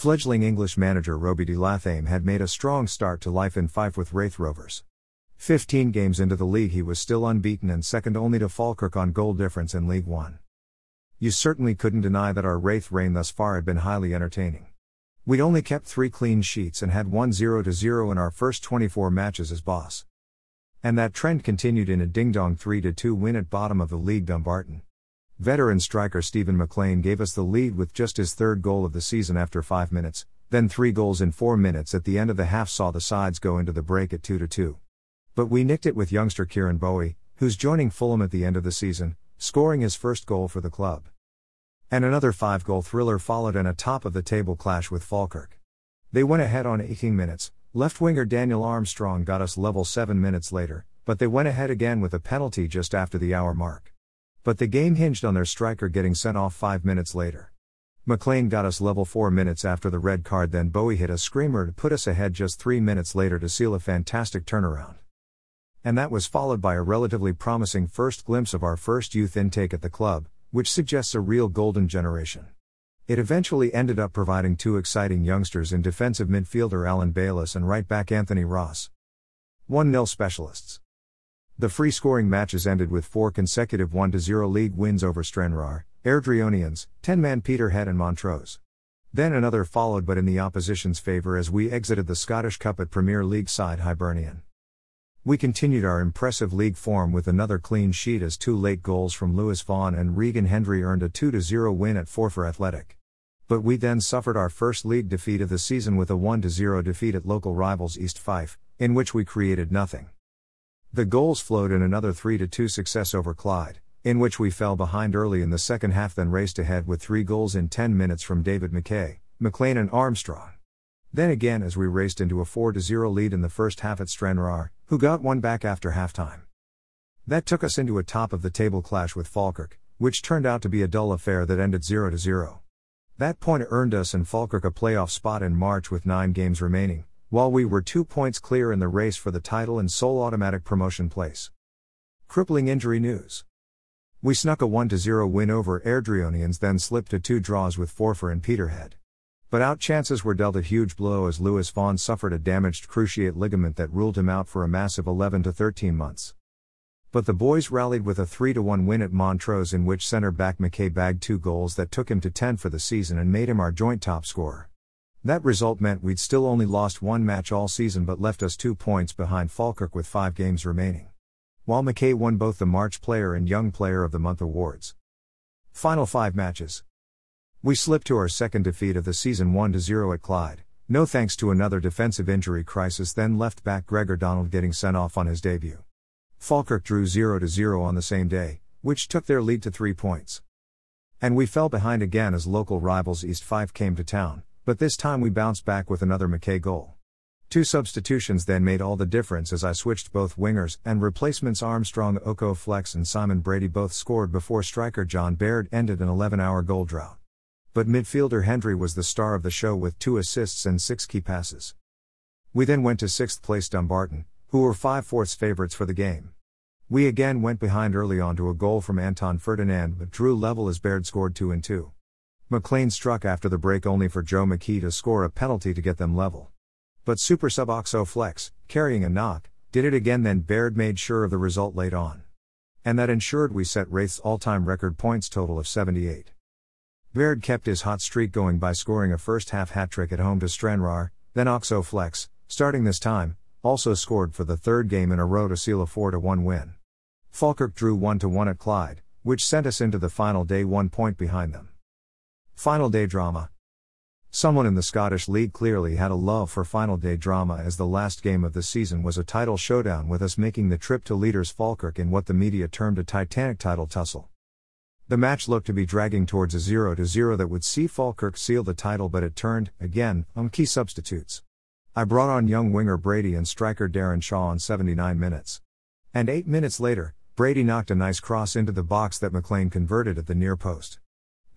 Fledgling English manager Roby de Lathame had made a strong start to life in Fife with Raith Rovers. 15 games into the league, he was still unbeaten and second only to Falkirk on goal difference in League One. You certainly couldn't deny that our Raith reign thus far had been highly entertaining. We'd only kept three clean sheets and had won 0 0 in our first 24 matches as boss. And that trend continued in a ding dong 3 2 win at bottom of the league Dumbarton. Veteran striker Stephen McLean gave us the lead with just his third goal of the season after 5 minutes, then 3 goals in 4 minutes at the end of the half saw the sides go into the break at 2 2. But we nicked it with youngster Kieran Bowie, who's joining Fulham at the end of the season, scoring his first goal for the club. And another five goal thriller followed in a top of the table clash with Falkirk. They went ahead on 18 minutes, left winger Daniel Armstrong got us level 7 minutes later, but they went ahead again with a penalty just after the hour mark. But the game hinged on their striker getting sent off 5 minutes later. McLean got us level 4 minutes after the red card, then Bowie hit a screamer to put us ahead just 3 minutes later to seal a fantastic turnaround. And that was followed by a relatively promising first glimpse of our first youth intake at the club, which suggests a real golden generation. It eventually ended up providing two exciting youngsters in defensive midfielder Alan Bayliss and right back Anthony Ross. 1 0 specialists. The free scoring matches ended with four consecutive 1 0 league wins over Stranraer, Airdrieonians, 10 man Peterhead, and Montrose. Then another followed, but in the opposition's favour as we exited the Scottish Cup at Premier League side Hibernian. We continued our impressive league form with another clean sheet as two late goals from Lewis Vaughan and Regan Hendry earned a 2 0 win at Forfar Athletic. But we then suffered our first league defeat of the season with a 1 0 defeat at local rivals East Fife, in which we created nothing. The goals flowed in another 3 2 success over Clyde, in which we fell behind early in the second half, then raced ahead with three goals in 10 minutes from David McKay, McLean, and Armstrong. Then again as we raced into a 4 0 lead in the first half at Stranraer, who got one back after halftime. That took us into a top of the table clash with Falkirk, which turned out to be a dull affair that ended 0 0. That point earned us and Falkirk a playoff spot in March with nine games remaining, while we were two points clear in the race for the title and sole automatic promotion place. Crippling injury news. We snuck a 1 0 win over Airdrieonians, then slipped to two draws with Forfar and Peterhead. But out chances were dealt a huge blow as Lewis Vaughan suffered a damaged cruciate ligament that ruled him out for a massive 11 to 13 months. But the boys rallied with a 3 1 win at Montrose in which centre back McKay bagged two goals that took him to 10 for the season and made him our joint top scorer. That result meant we'd still only lost one match all season but left us two points behind Falkirk with five games remaining. While McKay won both the March Player and Young Player of the Month awards. Final five matches. We slipped to our second defeat of the season 1 0 at Clyde, no thanks to another defensive injury crisis, then left back Gregor Donald getting sent off on his debut. Falkirk drew 0 0 on the same day, which took their lead to three points. And we fell behind again as local rivals East Fife came to town, but this time we bounced back with another McKay goal. Two substitutions then made all the difference as I switched both wingers and replacements Armstrong Oko Flex and Simon Brady both scored before striker John Baird ended an 11 hour goal drought. But midfielder Hendry was the star of the show with two assists and six key passes. We then went to sixth place Dumbarton, who were 5 fourths favourites for the game. We again went behind early on to a goal from Anton Ferdinand but drew level as Baird scored 2 and 2. McLean struck after the break only for Joe McKee to score a penalty to get them level. But super sub Oko Flex, carrying a knock, did it again then Baird made sure of the result late on. And that ensured we set Raith's all-time record points total of 78. Baird kept his hot streak going by scoring a first half hat trick at home to Stranraer, then Oko Flex, starting this time, also scored for the third game in a row to seal a 4 1 win. Falkirk drew 1 1 at Clyde, which sent us into the final day one point behind them. Final day drama. Someone in the Scottish League clearly had a love for final day drama as the last game of the season was a title showdown with us making the trip to leaders Falkirk in what the media termed a Titanic title tussle. The match looked to be dragging towards a 0 0 that would see Falkirk seal the title, but it turned, again, on key substitutes. I brought on young winger Brady and striker Darren Shaw on 79 minutes. And eight minutes later, Brady knocked a nice cross into the box that McLean converted at the near post.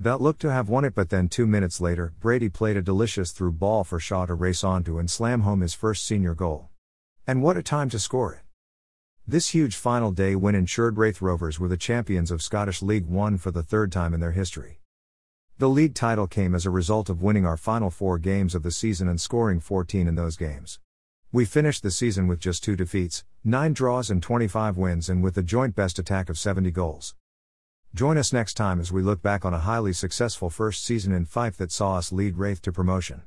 That looked to have won it, but then two minutes later, Brady played a delicious through ball for Shaw to race onto and slam home his first senior goal. And what a time to score it! This huge final day win ensured Raith Rovers were the champions of Scottish League One for the third time in their history. The league title came as a result of winning our final four games of the season and scoring 14 in those games. We finished the season with just two defeats, 9 draws, and 25 wins, and with the joint best attack of 70 goals. Join us next time as we look back on a highly successful first season in Fife that saw us lead Raith to promotion.